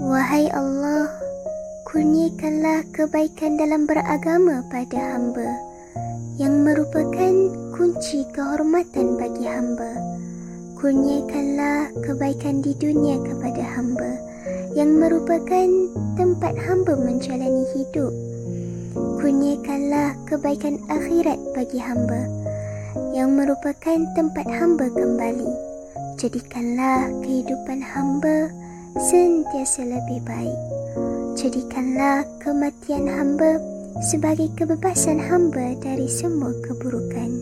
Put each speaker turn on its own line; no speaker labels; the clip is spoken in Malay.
Wahai Allah, kurniakanlah kebaikan dalam beragama pada hamba yang merupakan kunci kehormatan bagi hamba. Kurniakanlah kebaikan di dunia kepada hamba yang merupakan tempat hamba menjalani hidup. Kurniakanlah kebaikan akhirat bagi hamba yang merupakan tempat hamba kembali. Jadikanlah kehidupan hamba sentiasa lebih baik. Jadikanlah kematian hamba sebagai kebebasan hamba dari semua keburukan.